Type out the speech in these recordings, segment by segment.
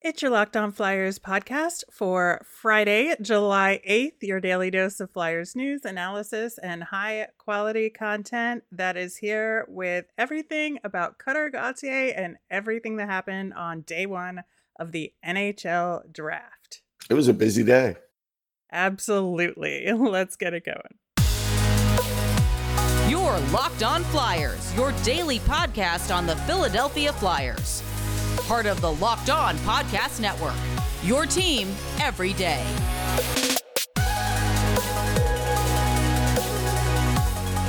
It's your Locked On Flyers podcast for Friday, July 8th, your daily dose of Flyers news, analysis, and high quality content that is here with everything about Cutter Gauthier and everything that happened on day one of the NHL draft. It was a busy day. Absolutely. Let's get it going. Your Locked On Flyers, your daily podcast on the Philadelphia Flyers part of the Locked On Podcast Network. Your team every day.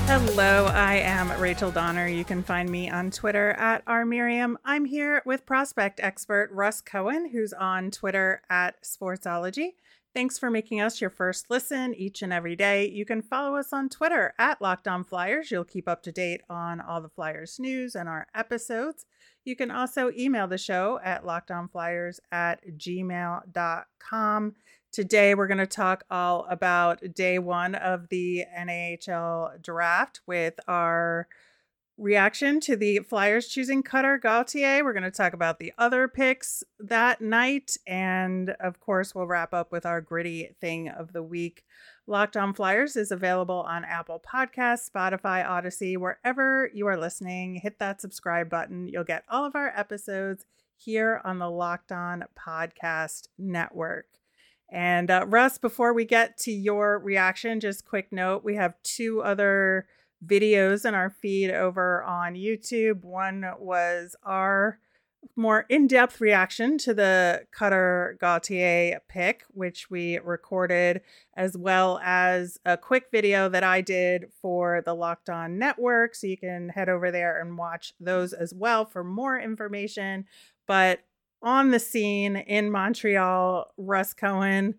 Hello, I am Rachel Donner. You can find me on Twitter at rmiriam. I'm here with prospect expert Russ Cohen, who's on Twitter at Sportsology. Thanks for making us your first listen each and every day. You can follow us on Twitter at Locked On Flyers. You'll keep up to date on all the Flyers news and our episodes. You can also email the show at lockedonflyers at gmail.com. Today, we're going to talk all about day one of the NHL draft with our reaction to the Flyers choosing Cutter Gauthier. We're going to talk about the other picks that night. And of course, we'll wrap up with our gritty thing of the week. Locked On Flyers is available on Apple Podcasts, Spotify, Odyssey, wherever you are listening. Hit that subscribe button. You'll get all of our episodes here on the Locked On Podcast Network. And uh, Russ, before we get to your reaction, just quick note we have two other videos in our feed over on YouTube. One was our more in-depth reaction to the Cutter Gauthier pick, which we recorded, as well as a quick video that I did for the Locked On Network. So you can head over there and watch those as well for more information. But on the scene in Montreal, Russ Cohen,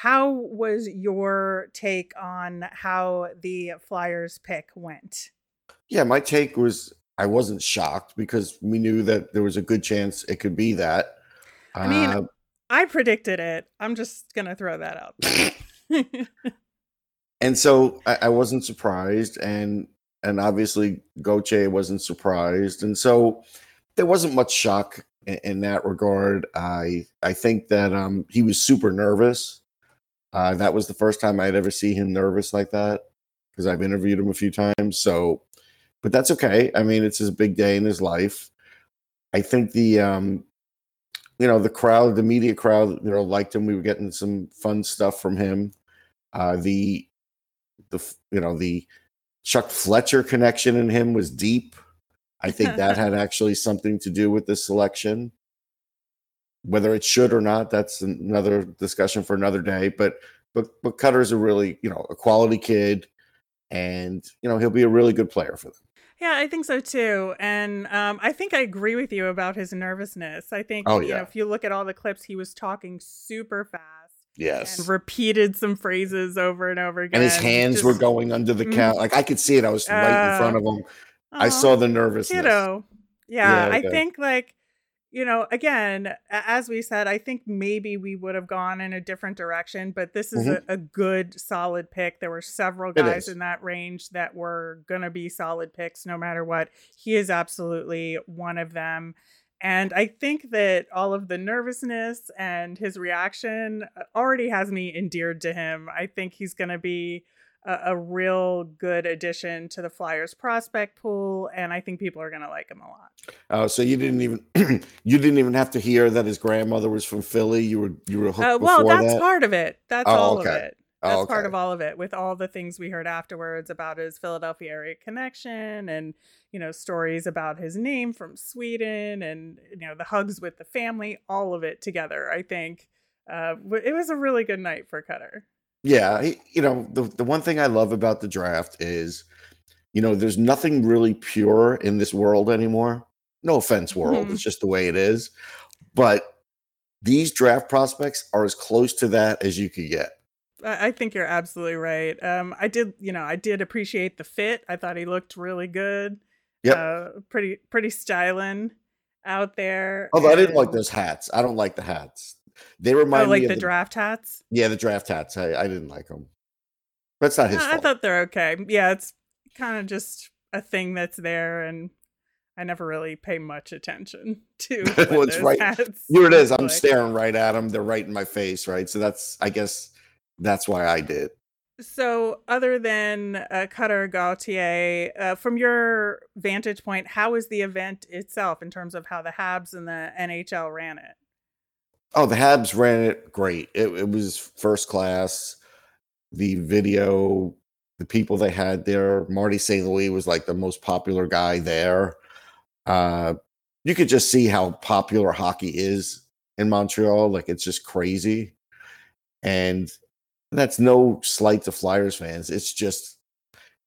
how was your take on how the Flyers pick went? Yeah, my take was I wasn't shocked because we knew that there was a good chance it could be that. I mean, uh, I predicted it. I'm just gonna throw that out. and so I, I, wasn't surprised, and and obviously Gauthier wasn't surprised, and so there wasn't much shock in, in that regard. I I think that um he was super nervous. Uh, that was the first time I'd ever see him nervous like that because I've interviewed him a few times. So but that's okay. I mean, it's his big day in his life. I think the um, you know, the crowd, the media crowd, you know, liked him. We were getting some fun stuff from him. Uh, the the you know the Chuck Fletcher connection in him was deep. I think that had actually something to do with the selection. Whether it should or not, that's another discussion for another day. But but but Cutter's a really you know a quality kid, and you know he'll be a really good player for them. Yeah, I think so too. And um, I think I agree with you about his nervousness. I think, oh, yeah. you know, if you look at all the clips, he was talking super fast. Yes. And repeated some phrases over and over again. And his hands Just, were going under the count. Mm-hmm. Like I could see it. I was right in front of him. I saw the nervousness. You know. Yeah, yeah okay. I think like you know, again, as we said, I think maybe we would have gone in a different direction, but this is mm-hmm. a, a, good, solid pick. There were several guys in that range that were going to be solid picks no matter what. He is absolutely one of them. And I think that all of the nervousness and his reaction uh, already has me endeared to him. I think he's going to be a, a real good addition to the Flyers prospect pool, and I think people are going to like him a lot. Oh, so you didn't even you didn't even have to hear that his grandmother was from Philly. You were you were hooked. Uh, well, that's that? part of it. That's oh, all okay. of it. That's oh, okay. part of all of it with all the things we heard afterwards about his Philadelphia area connection and you know stories about his name from Sweden and you know the hugs with the family all of it together I think uh, it was a really good night for Cutter. Yeah, he, you know, the the one thing I love about the draft is, you know, there's nothing really pure in this world anymore. No offense, world. Mm-hmm. It's just the way it is. But these draft prospects are as close to that as you could get. I think you're absolutely right. Um, I did, you know, I did appreciate the fit. I thought he looked really good. Yeah, uh, pretty, pretty styling out there. Although and... I didn't like those hats. I don't like the hats. They remind oh, like me the, the, draft hats. Yeah, the draft hats. I, I didn't like them. That's not his. I, I thought they're okay. Yeah, it's kind of just a thing that's there, and I never really pay much attention to. well, it's right here. It is. I'm like. staring right at them. They're right in my face, right? So that's, I guess, that's why I did. So, other than uh, Cutter Gauthier, uh, from your vantage point, how was the event itself in terms of how the Habs and the NHL ran it? Oh, the Habs ran it great. It, it was first class. The video, the people they had there, Marty St. Louis was like the most popular guy there. Uh, you could just see how popular hockey is in Montreal. Like it's just crazy. And that's no slight to Flyers fans. It's just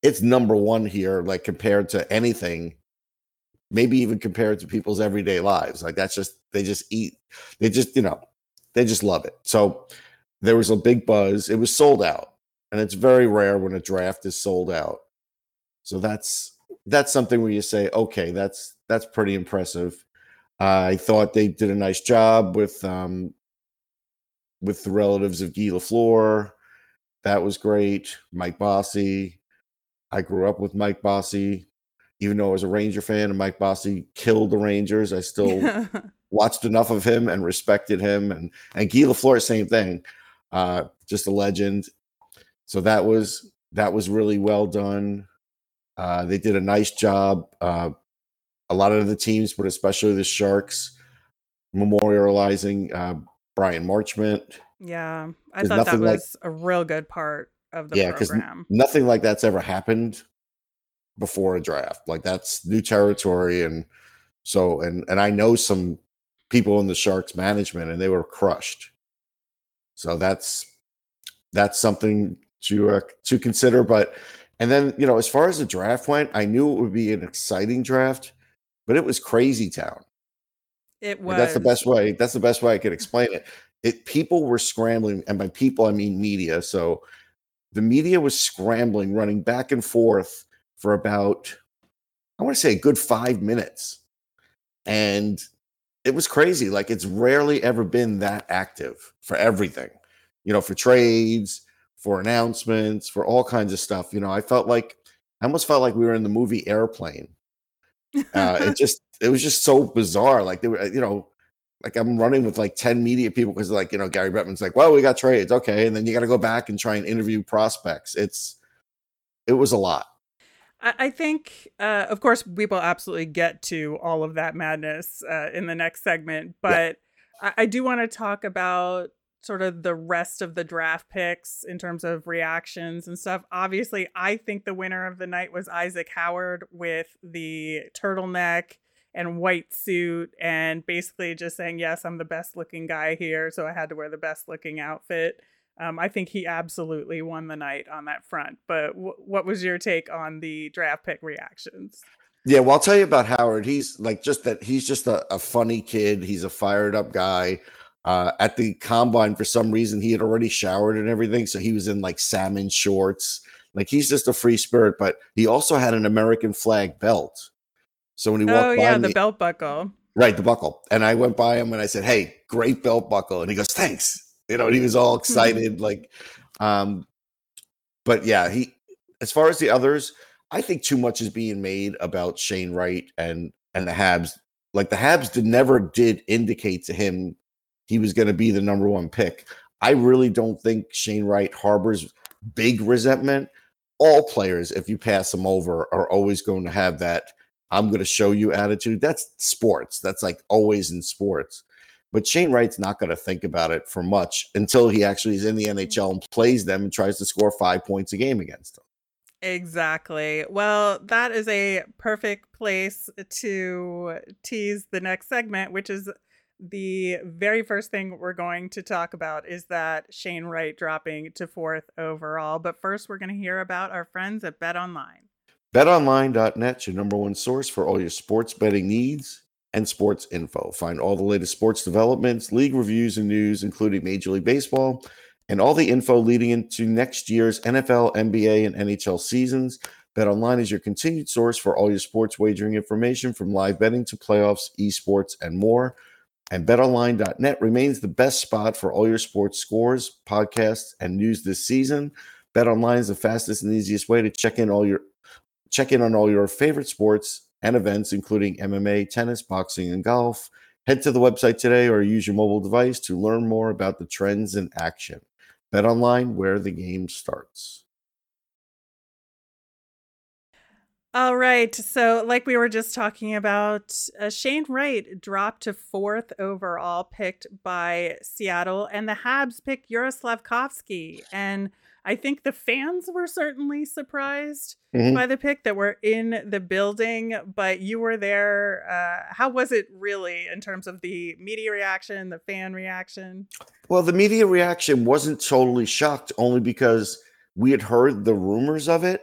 it's number one here, like compared to anything, maybe even compared to people's everyday lives. Like that's just they just eat, they just, you know, they just love it. So there was a big buzz. It was sold out. And it's very rare when a draft is sold out. So that's that's something where you say, okay, that's that's pretty impressive. Uh, I thought they did a nice job with um, with the relatives of Guy Lafleur. That was great. Mike Bossy. I grew up with Mike Bossy. Even though I was a Ranger fan and Mike Bossy killed the Rangers, I still watched enough of him and respected him. And and Guy Lafleur, same thing. Uh, just a legend. So that was that was really well done. Uh, they did a nice job. Uh, a lot of the teams, but especially the Sharks, memorializing uh, Bryan Marchment. Yeah, I thought that was like, a real good part of the yeah, program. nothing like that's ever happened before a draft. Like that's new territory, and so and and I know some people in the Sharks management, and they were crushed. So that's that's something to uh, to consider. But and then you know, as far as the draft went, I knew it would be an exciting draft, but it was crazy town. It was. That's the best way. That's the best way I could explain it. It people were scrambling, and by people I mean media. So the media was scrambling, running back and forth for about I want to say a good five minutes, and it was crazy. Like it's rarely ever been that active for everything. You know, for trades, for announcements, for all kinds of stuff. You know, I felt like I almost felt like we were in the movie Airplane. Uh, it just it was just so bizarre. Like they were, you know, like I'm running with like 10 media people because like, you know, Gary Bettman's like, well, we got trades. Okay. And then you got to go back and try and interview prospects. It's, it was a lot. I think, uh, of course, we will absolutely get to all of that madness uh, in the next segment, but yeah. I, I do want to talk about sort of the rest of the draft picks in terms of reactions and stuff. Obviously, I think the winner of the night was Isaac Howard with the turtleneck and white suit and basically just saying, Yes, I'm the best looking guy here. So I had to wear the best looking outfit. Um, I think he absolutely won the night on that front. But w- what was your take on the draft pick reactions? Yeah, well, I'll tell you about Howard. He's like just that he's just a, a funny kid. He's a fired up guy. Uh, at the combine, for some reason, he had already showered and everything. So he was in like salmon shorts. Like he's just a free spirit, but he also had an American flag belt. So when he walked oh, by yeah, me, the belt buckle. Right, the buckle. And I went by him and I said, Hey, great belt buckle. And he goes, Thanks. You know, and he was all excited. like, um, but yeah, he as far as the others, I think too much is being made about Shane Wright and and the Habs. Like the Habs did never did indicate to him he was going to be the number one pick. I really don't think Shane Wright harbors big resentment. All players, if you pass them over, are always going to have that I'm going to show you attitude. That's sports. That's like always in sports. But Shane Wright's not going to think about it for much until he actually is in the mm-hmm. NHL and plays them and tries to score five points a game against them. Exactly. Well, that is a perfect place to tease the next segment, which is the very first thing we're going to talk about is that Shane Wright dropping to fourth overall. But first, we're going to hear about our friends at Bet Online. BetOnline.net, your number one source for all your sports betting needs and sports info. Find all the latest sports developments, league reviews, and news, including Major League Baseball, and all the info leading into next year's NFL, NBA, and NHL seasons. BetOnline is your continued source for all your sports wagering information from live betting to playoffs, esports, and more. And betonline.net remains the best spot for all your sports scores, podcasts, and news this season. BetOnline is the fastest and easiest way to check in all your check in on all your favorite sports and events, including MMA, tennis, boxing, and golf. Head to the website today or use your mobile device to learn more about the trends in action. Bet online where the game starts. All right. So, like we were just talking about, uh, Shane Wright dropped to fourth overall, picked by Seattle, and the Habs picked Juraj Slafkovsky. And I think the fans were certainly surprised Mhm. by the pick that were in the building, but you were there. Uh, how was it really in terms of the media reaction, the fan reaction? Well, the media reaction wasn't totally shocked, only because we had heard the rumors of it,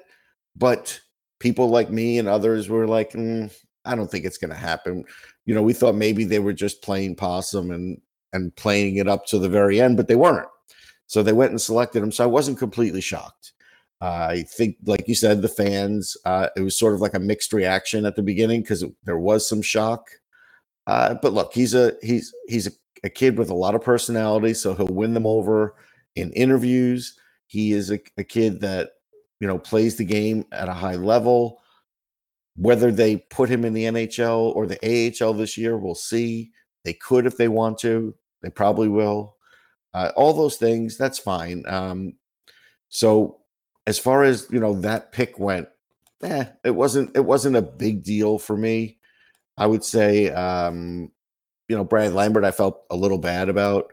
but people like me and others were like, "Mm, "I don't think it's going to happen." You know, we thought maybe they were just playing possum and and playing it up to the very end, but they weren't. So they went and selected him. So I wasn't completely shocked. I think, like you said, the fans, uh, it was sort of like a mixed reaction at the beginning because there was some shock. Uh, but look, he's a he's he's a, a kid with a lot of personality, so he'll win them over in interviews. He is a, a kid that you know plays the game at a high level. Whether they put him in the NHL or the AHL this year, we'll see. They could if they want to. They probably will. Uh, all those things, that's fine. Um, so as far as you know, that pick went, eh, it wasn't it wasn't a big deal for me. I would say, um, you know, Brad Lambert, I felt a little bad about.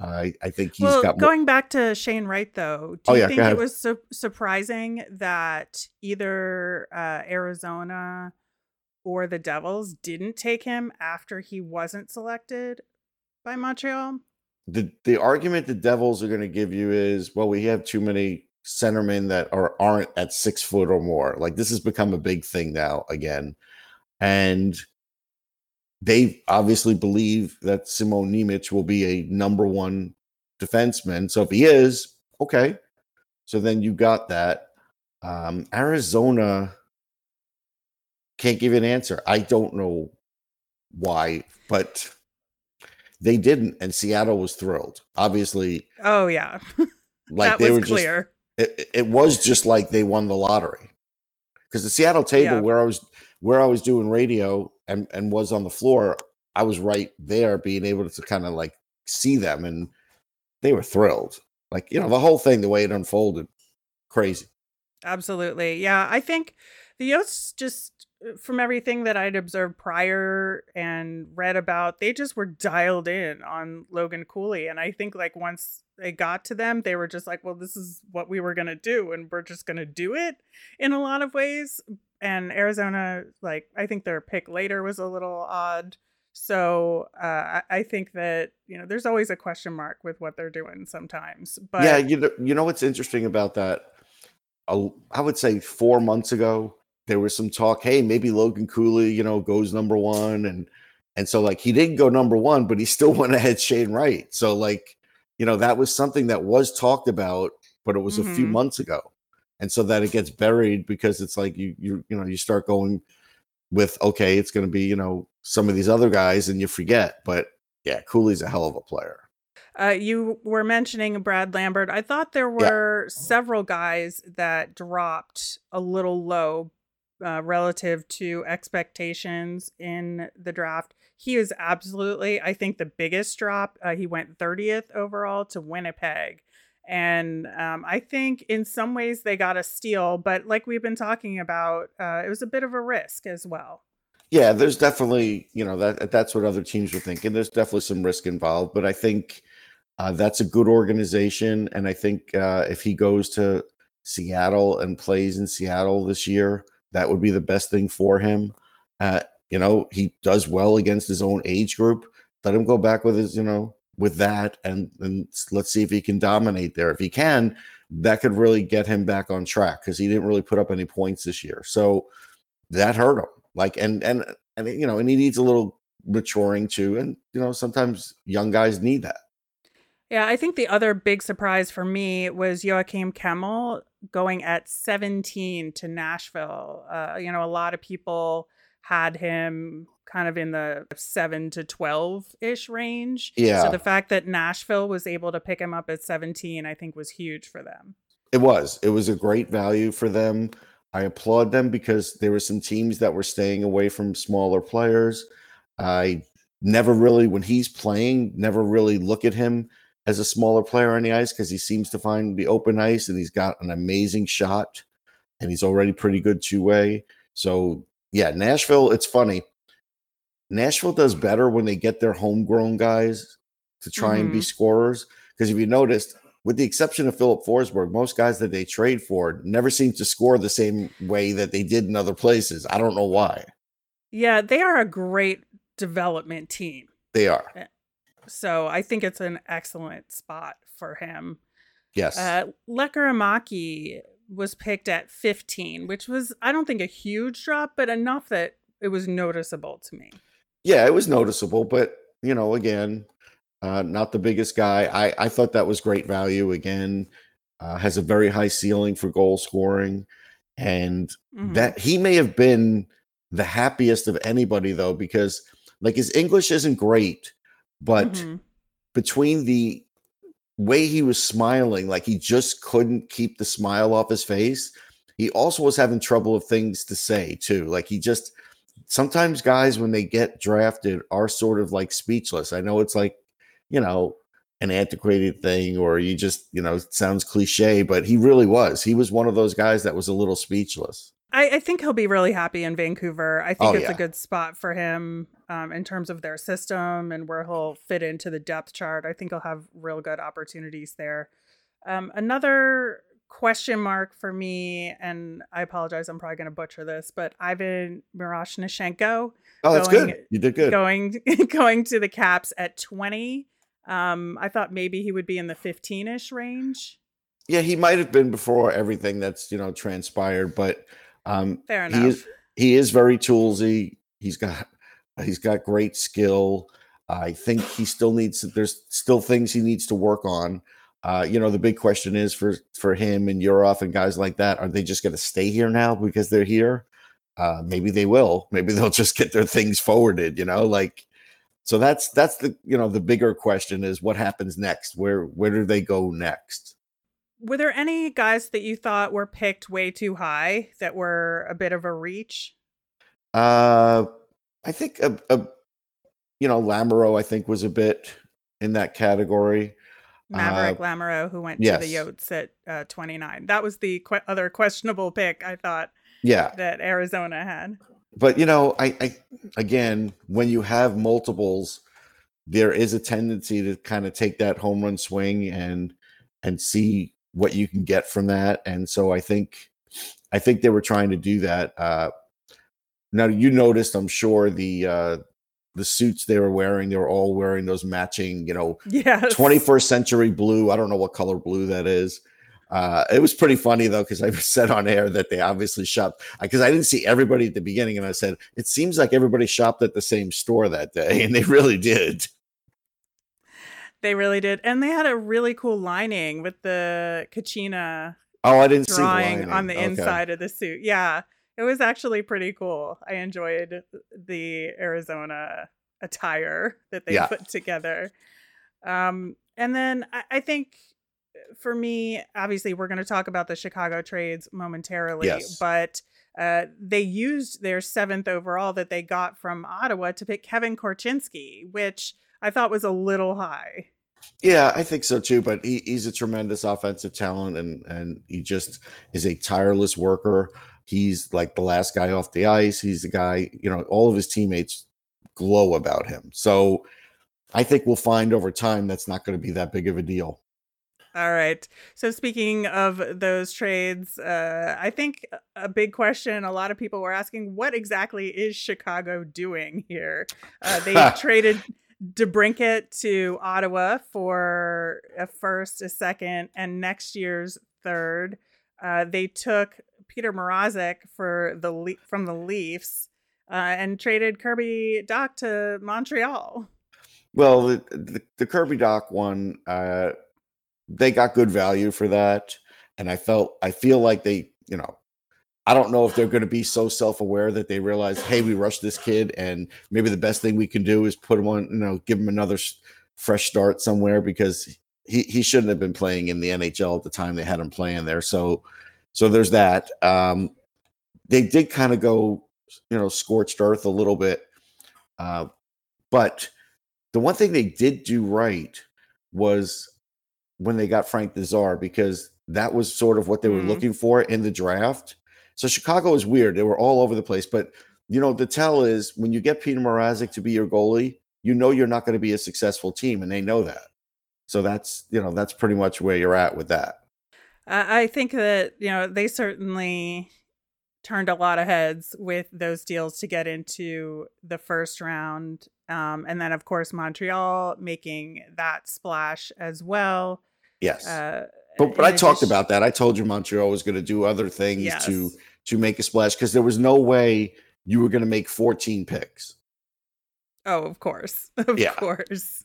I I think he's well, got more, going back to Shane Wright, though, do Oh, you yeah, think it was su- surprising that either uh, Arizona or the Devils didn't take him after he wasn't selected by Montreal? The the argument the Devils are going to give you is, well, we have too many centermen that are aren't at six foot or more. Like this has become a big thing now again, and they obviously believe that Simon Nemec will be a number one defenseman. So if he is, okay. So then you got that. Um, Arizona can't give an answer. I don't know why, but they didn't, and Seattle was thrilled. Obviously, Oh, yeah. like that they was were clear. just it, it was just like they won the lottery because the Seattle table Yeah. where I was where I was doing radio and and was on the floor, I was right there, being able to kind of like see them, and they were thrilled. Like you know, the whole thing, the way it unfolded, crazy. Absolutely. Yeah. I think the Yotes just, from everything that I'd observed prior and read about, they just were dialed in on Logan Cooley. And I think, like, once they got to them, they were just like, well, this is what we were going to do. And we're just going to do it in a lot of ways. And Arizona, like, I think their pick later was a little odd. So uh, I, think that, you know, there's always a question mark with what they're doing sometimes. But yeah, you know, you know what's interesting about that? I would say four months ago, there was some talk. Hey, maybe Logan Cooley, you know, goes number one, and and so like he didn't go number one, but he still went ahead Shane Wright. So like, you know, that was something that was talked about, but it was a few Mhm. months ago, and so that it gets buried because it's like you you you know you start going with okay, it's going to be you know some of these other guys, and you forget. But yeah, Cooley's a hell of a player. Uh, you were mentioning Brad Lambert. I thought there Yeah. were several guys that dropped a little low uh, relative to expectations in the draft. He is absolutely, I think, the biggest drop. Uh, he went 30th overall to Winnipeg. And um, I think in some ways they got a steal, but like we've been talking about, uh, it was a bit of a risk as well. Yeah, there's definitely, you know, that that's what other teams were thinking. There's definitely some risk involved, but I think uh, that's a good organization, and I think uh, if he goes to Seattle and plays in Seattle this year, that would be the best thing for him. Uh, you know, he does well against his own age group. Let him go back with his, you know, with that, and and let's see if he can dominate there. If he can, that could really get him back on track because he didn't really put up any points this year. So that hurt him. Like and and and you know, and he needs a little maturing too. And you know, sometimes young guys need that. Yeah, I think the other big surprise for me was Joakim Kemell going at 17 to Nashville. Uh, you know, a lot of people had him kind of in the 7 to 12 ish range. Yeah. So the fact that Nashville was able to pick him up at 17, I think was huge for them. It was. It was a great value for them. I applaud them because there were some teams that were staying away from smaller players. I never really, when he's playing, never really look at him as a smaller player on the ice because he seems to find the open ice and he's got an amazing shot and he's already pretty good two way. So, yeah, Nashville, it's funny. Nashville does better when they get their homegrown guys to try and be Mhm. scorers. Because if you noticed, with the exception of Filip Forsberg, most guys that they trade for never seem to score the same way that they did in other places. I don't know why. Yeah, they are a great development team. They are. So I think it's an excellent spot for him. Yes. Uh, Lekkerimäki was picked at 15, which was, I don't think, a huge drop, but enough that it was noticeable to me. yeah, it was noticeable, but you know, again, uh, not the biggest guy. I, I thought that was great value. Again, uh, has a very high ceiling for goal scoring, and Mhm. that he may have been the happiest of anybody though, because like his English isn't great, but Mhm. between the way he was smiling, like he just couldn't keep the smile off his face. He also was having trouble of things to say too. Like he just sometimes guys when they get drafted are sort of like speechless. I know it's like, you know, an antiquated thing or you just, you know, it sounds cliche, but he really was. He was one of those guys that was a little speechless. I, I think he'll be really happy in Vancouver. I think Oh, it's a good spot for him um, in terms of their system and where he'll fit into the depth chart. I think he'll have real good opportunities there. Um, another question mark for me, and I apologize, I'm probably going to butcher this, but Ivan Miroshnichenko Oh, that's Going- good. You did good. going going to the Caps at 20. Um, I thought maybe he would be in the 15ish range. Yeah, he might have been before everything that's, you know, transpired, but um Fair enough. he is he is very toolsy. He's got he's got great skill. I think he still needs there's still things he needs to work on. Uh, you know, the big question is for for him and Yurov and guys like that, are they just going to stay here now because they're here? Uh, maybe they will. Maybe they'll just get their things forwarded. You know, like so that's that's the you know the bigger question is what happens next. Where where do they go next? Were there any guys that you thought were picked way too high that were a bit of a reach? Uh, I think a, a you know Lamoureux, I think was a bit in that category. Maveric Uh, Lamoureux, who went yes. to the Yotes at uh, 29. That was the que- other questionable pick I thought Yeah, that Arizona had. but you know, I, I again, when you have multiples, there is a tendency to kind of take that home run swing and and see what you can get from that. And so I think I think they were trying to do that. Uh, now you noticed, I'm sure the uh, the suits they were wearing, they were all wearing those matching, you know, Yes. 21st century blue. I don't know what color blue that is. Uh, it was pretty funny though, because I said on air that they obviously shopped because I didn't see everybody at the beginning, and I said it seems like everybody shopped at the same store that day, and they really did. They really did. And they had a really cool lining with the Kachina Oh, I didn't see the lining. on the Okay. inside of the suit. Yeah, it was actually pretty cool. I enjoyed the Arizona attire that they Yeah. put together. Um, and then I, I think for me, obviously, we're going to talk about the Chicago trades momentarily, Yes. but uh, they used their seventh overall that they got from Ottawa to pick Kevin Korchinski, which I thought was a little high. Yeah, I think so too. But he, he's a tremendous offensive talent, and and he just is a tireless worker. He's like the last guy off the ice. He's the guy, you know, all of his teammates glow about him. So I think we'll find over time that's not going to be that big of a deal. All right. So speaking of those trades, uh, I think a big question a lot of people were asking: What exactly is Chicago doing here? Uh, they traded DeBrincat to Ottawa for a first, a second, and next year's third. Uh, they took Petr Mrazek for the from the Leafs uh, and traded Kirby Dach to Montreal. Well, the, the, the Kirby Dach one, uh, they got good value for that, and I felt I feel like they, you know, I don't know if they're going to be so self aware that they realize, hey, we rushed this kid, and maybe the best thing we can do is put him on, you know, give him another fresh start somewhere because he he shouldn't have been playing in the NHL at the time they had him playing there. So, so there's that. Um, they did kind of go, you know, scorched earth a little bit. Uh, but the one thing they did do right was when they got Frank Nazar because that was sort of what they were Mm. looking for in the draft. So Chicago is weird; they were all over the place. But you know, the tell is when you get Petr Mrazek to be your goalie, you know you're not going to be a successful team, and they know that. So that's you know that's pretty much where you're at with that. I I think that you know they certainly turned a lot of heads with those deals to get into the first round, um, and then of course Montreal making that splash as well. Yes, Uh, but but I talked about that. I told you Montreal was going to do other things to to make a splash because there was no way you were going to make 14 picks. Oh, of course. Of Yeah. course.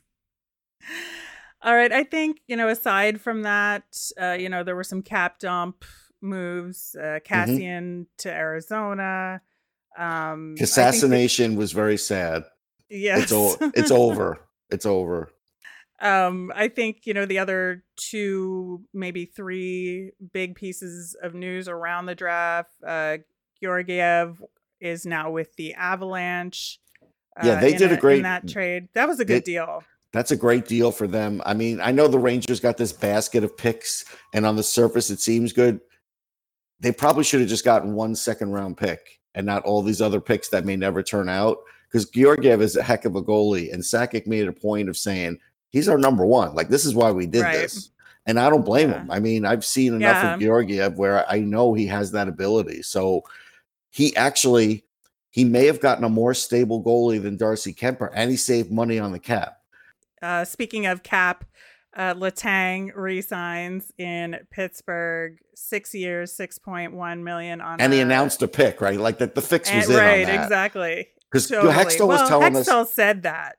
All right. I think, you know, aside from that, uh, you know, there were some cap dump moves, Mm-hmm. uh, Kassian to Arizona. Um, think that- Assassination was very sad. yes. It's o- it's over. It's over. um, I think, you know, the other two, maybe three big pieces of news around the draft, uh, Georgiev is now with the Avalanche. Yeah, they did a in great- that trade. That was a good they- deal. That's a great deal for them. I mean, I know the Rangers got this basket of picks, and on the surface, it seems good. They probably should have just gotten one second round pick and not all these other picks that may never turn out. Because Georgiev is a heck of a goalie, and Sakic made a point of saying he's our number one. Like this is why we did Right. this, and I don't blame Yeah. him. I mean, I've seen enough Yeah. of Georgiev where I know he has that ability. So he actually he may have gotten a more stable goalie than Darcy Kuemper, and he saved money on the cap. Uh, speaking of cap, uh, Letang resigns in Pittsburgh, six years, six point one million on. and he announced a pick, right? Like that the fix was and- in right, that. exactly. Because Totally. Hextall was well, telling Hextall us, said that.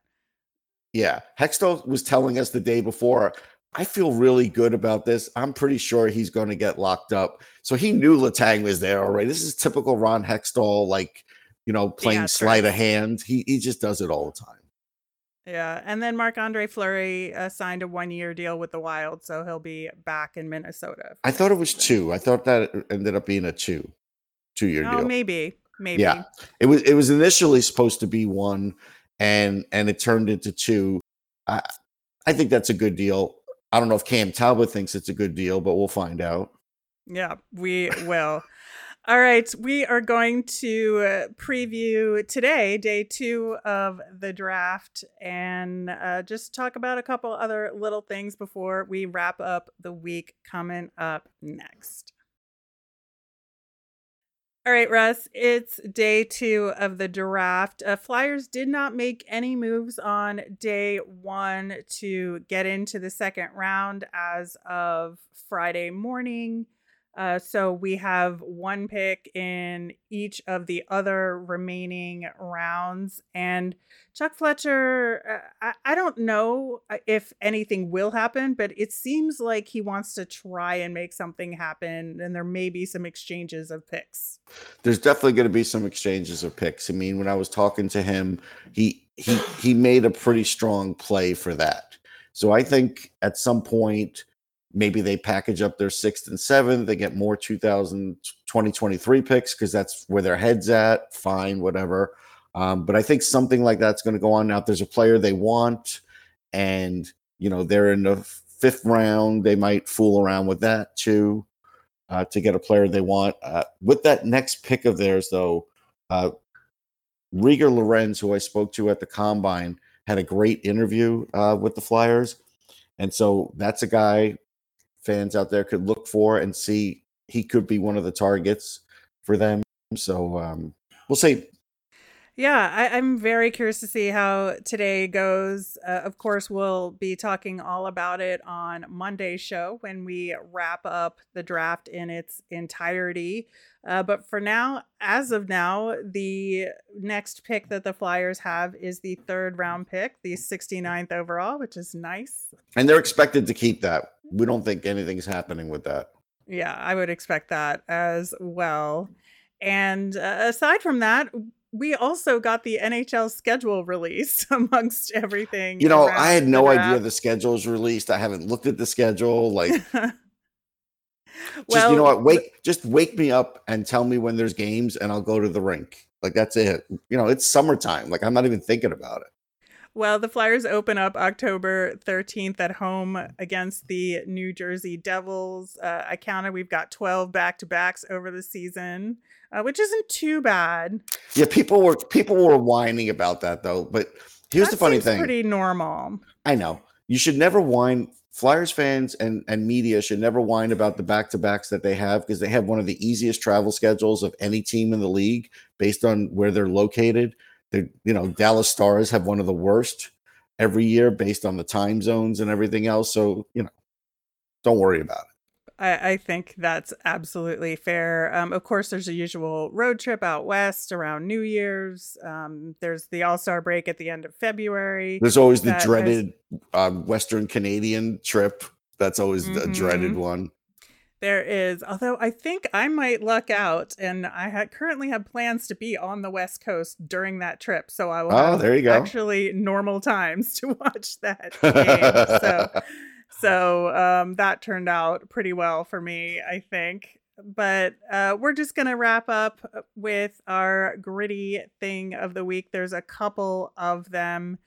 yeah, Hextall was telling us the day before. I feel really good about this. I'm pretty sure he's going to get locked up. So he knew Letang was there already. This is typical Ron Hextall, like you know, playing that's sleight of hand. He he just does it all the time. Yeah, and then Marc Andre Fleury uh, signed a one-year deal with the Wild, so he'll be back in Minnesota. I thought it was two. I thought that ended up being a two, two year Oh, deal. maybe, maybe. Yeah. It was it was initially supposed to be one, and and it turned into two. I I think that's a good deal. I don't know if Cam Talbot thinks it's a good deal, but we'll find out. Yeah, we will. All right, we are going to uh, preview today, day two of the draft, and uh, just talk about a couple other little things before we wrap up the week coming up next. All right, Russ, it's day two of the draft. Uh, Flyers did not make any moves on day one to get into the second round as of Friday morning. Uh, so we have one pick in each of the other remaining rounds. And Chuck Fletcher, uh, I, I don't know uh, if anything will happen, but it seems like he wants to try and make something happen. And there may be some exchanges of picks. There's definitely going to be some exchanges of picks. I mean, when I was talking to him, he he he made a pretty strong play for that. So I think at some point maybe they package up their sixth and seventh they get more 2000 2023 picks because that's where their heads at fine whatever. Um, but i think something like that's going to go on. Now if there's a player they want and you know they're in the fifth round they might fool around with that too uh, to get a player they want. Uh, with that next pick of theirs though uh, Rieger Lorenz, who I spoke to at the combine, had a great interview uh, with the Flyers. And so that's a guy fans out there could look for and see he could be one of the targets for them. So um, we'll see. Yeah, I, I'm very curious to see how today goes. Uh, of course, we'll be talking all about it on Monday's show when we wrap up the draft in its entirety. Uh, but for now, as of now, the next pick that the Flyers have is the third round pick, the 69th overall, which is nice. And they're expected to keep that. We don't think anything's happening with that. Yeah, I would expect that as well. And uh, aside from that, we also got the NHL schedule release amongst everything. You know, I had no idea the schedule is released. I haven't looked at the schedule. Like, just you know what? Wake just wake me up and tell me when there's games, and I'll go to the rink. Like that's it. You know, it's summertime. Like I'm not even thinking about it. Well, the Flyers open up October 13th at home against the New Jersey Devils. Uh, I counted, we've got 12 back to backs over the season, uh, which isn't too bad. Yeah, people were people were whining about that though. But here's that the funny thing: pretty normal. I know you should never whine. Flyers fans and, and media should never whine about the back to backs that they have because they have one of the easiest travel schedules of any team in the league based on where they're located. They, you know, Dallas Stars have one of the worst every year based on the time zones and everything else. So, you know, don't worry about it. I, I think that's absolutely fair. Um, of course, there's a usual road trip out west around New Year's. Um, there's the All Star break at the end of February. There's always the dreaded um, Western Canadian trip. That's always mm-hmm. the dreaded one. There is, although I think I might luck out, and I had currently have plans to be on the West Coast during that trip, so I will. Oh, there you go. Actually, normal times to watch that game. so, so um, that turned out pretty well for me, I think. But uh, we're just gonna wrap up with our gritty thing of the week. There's a couple of them.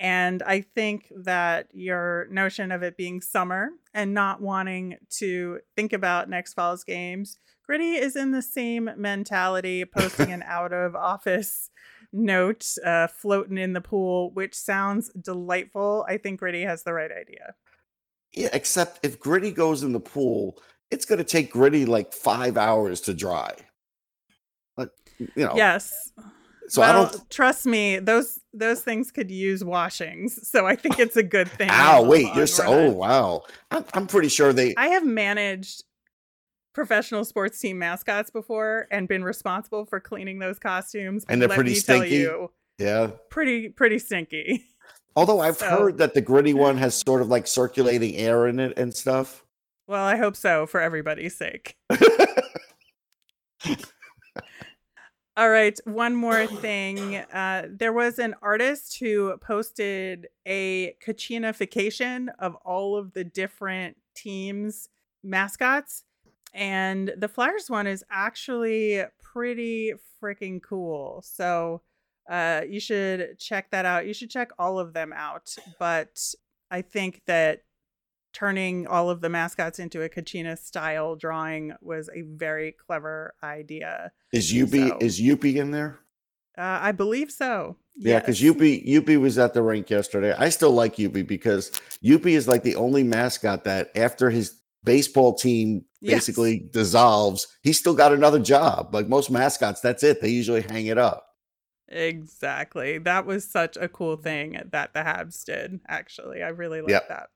And I think that your notion of it being summer and not wanting to think about next fall's games, Gritty is in the same mentality, posting an out of office note, uh, floating in the pool, which sounds delightful. I think Gritty has the right idea. Yeah, except if Gritty goes in the pool, it's going to take Gritty like five hours to dry. But, you know. Yes. So well, I don't trust me. Those those things could use washings, so I think it's a good thing. Ow! Wait, you're so. Oh wow! I'm, I'm pretty sure they. I have managed professional sports team mascots before and been responsible for cleaning those costumes. And they're pretty stinky. You, yeah, pretty pretty stinky. Although I've so, heard that the gritty one has sort of like circulating air in it and stuff. Well, I hope so for everybody's sake. All right, one more thing. Uh, there was an artist who posted a Kachinafication of all of the different teams' mascots. And the Flyers one is actually pretty freaking cool. So uh, you should check that out. You should check all of them out. But I think that turning all of the mascots into a Kachina style drawing was a very clever idea. Is Youppi so, is Youppi in there? Uh, I believe so. Yeah, because yes. Youppi Youppi was at the rink yesterday. I still like Youppi because Youppi is like the only mascot that after his baseball team basically yes. dissolves, he's still got another job. Like most mascots, that's it. They usually hang it up. Exactly. That was such a cool thing that the Habs did. Actually, I really like yep. that.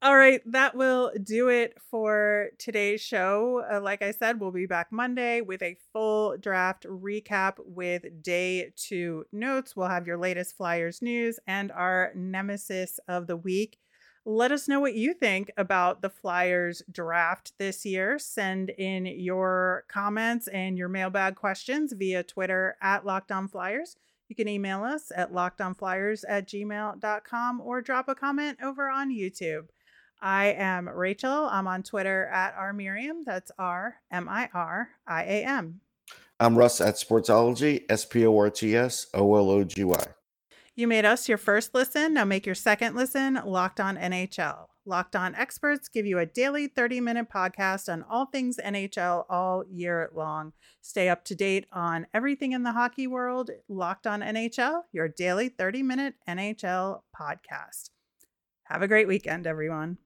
All right, that will do it for today's show. Uh, like I said, we'll be back Monday with a full draft recap with day two notes. We'll have your latest Flyers news and our nemesis of the week. Let us know what you think about the Flyers draft this year. Send in your comments and your mailbag questions via Twitter at Locked On Flyers. You can email us at lockedonflyers at gmail.com or drop a comment over on YouTube. I am Rachel. I'm on Twitter at R Miriam. That's R M I R I A M. I'm Russ at Sportsology, S P O R T S O L O G Y. You made us your first listen. Now make your second listen Locked On NHL. Locked On experts give you a daily 30 minute podcast on all things NHL all year long. Stay up to date on everything in the hockey world. Locked On NHL, your daily 30 minute NHL podcast. Have a great weekend, everyone.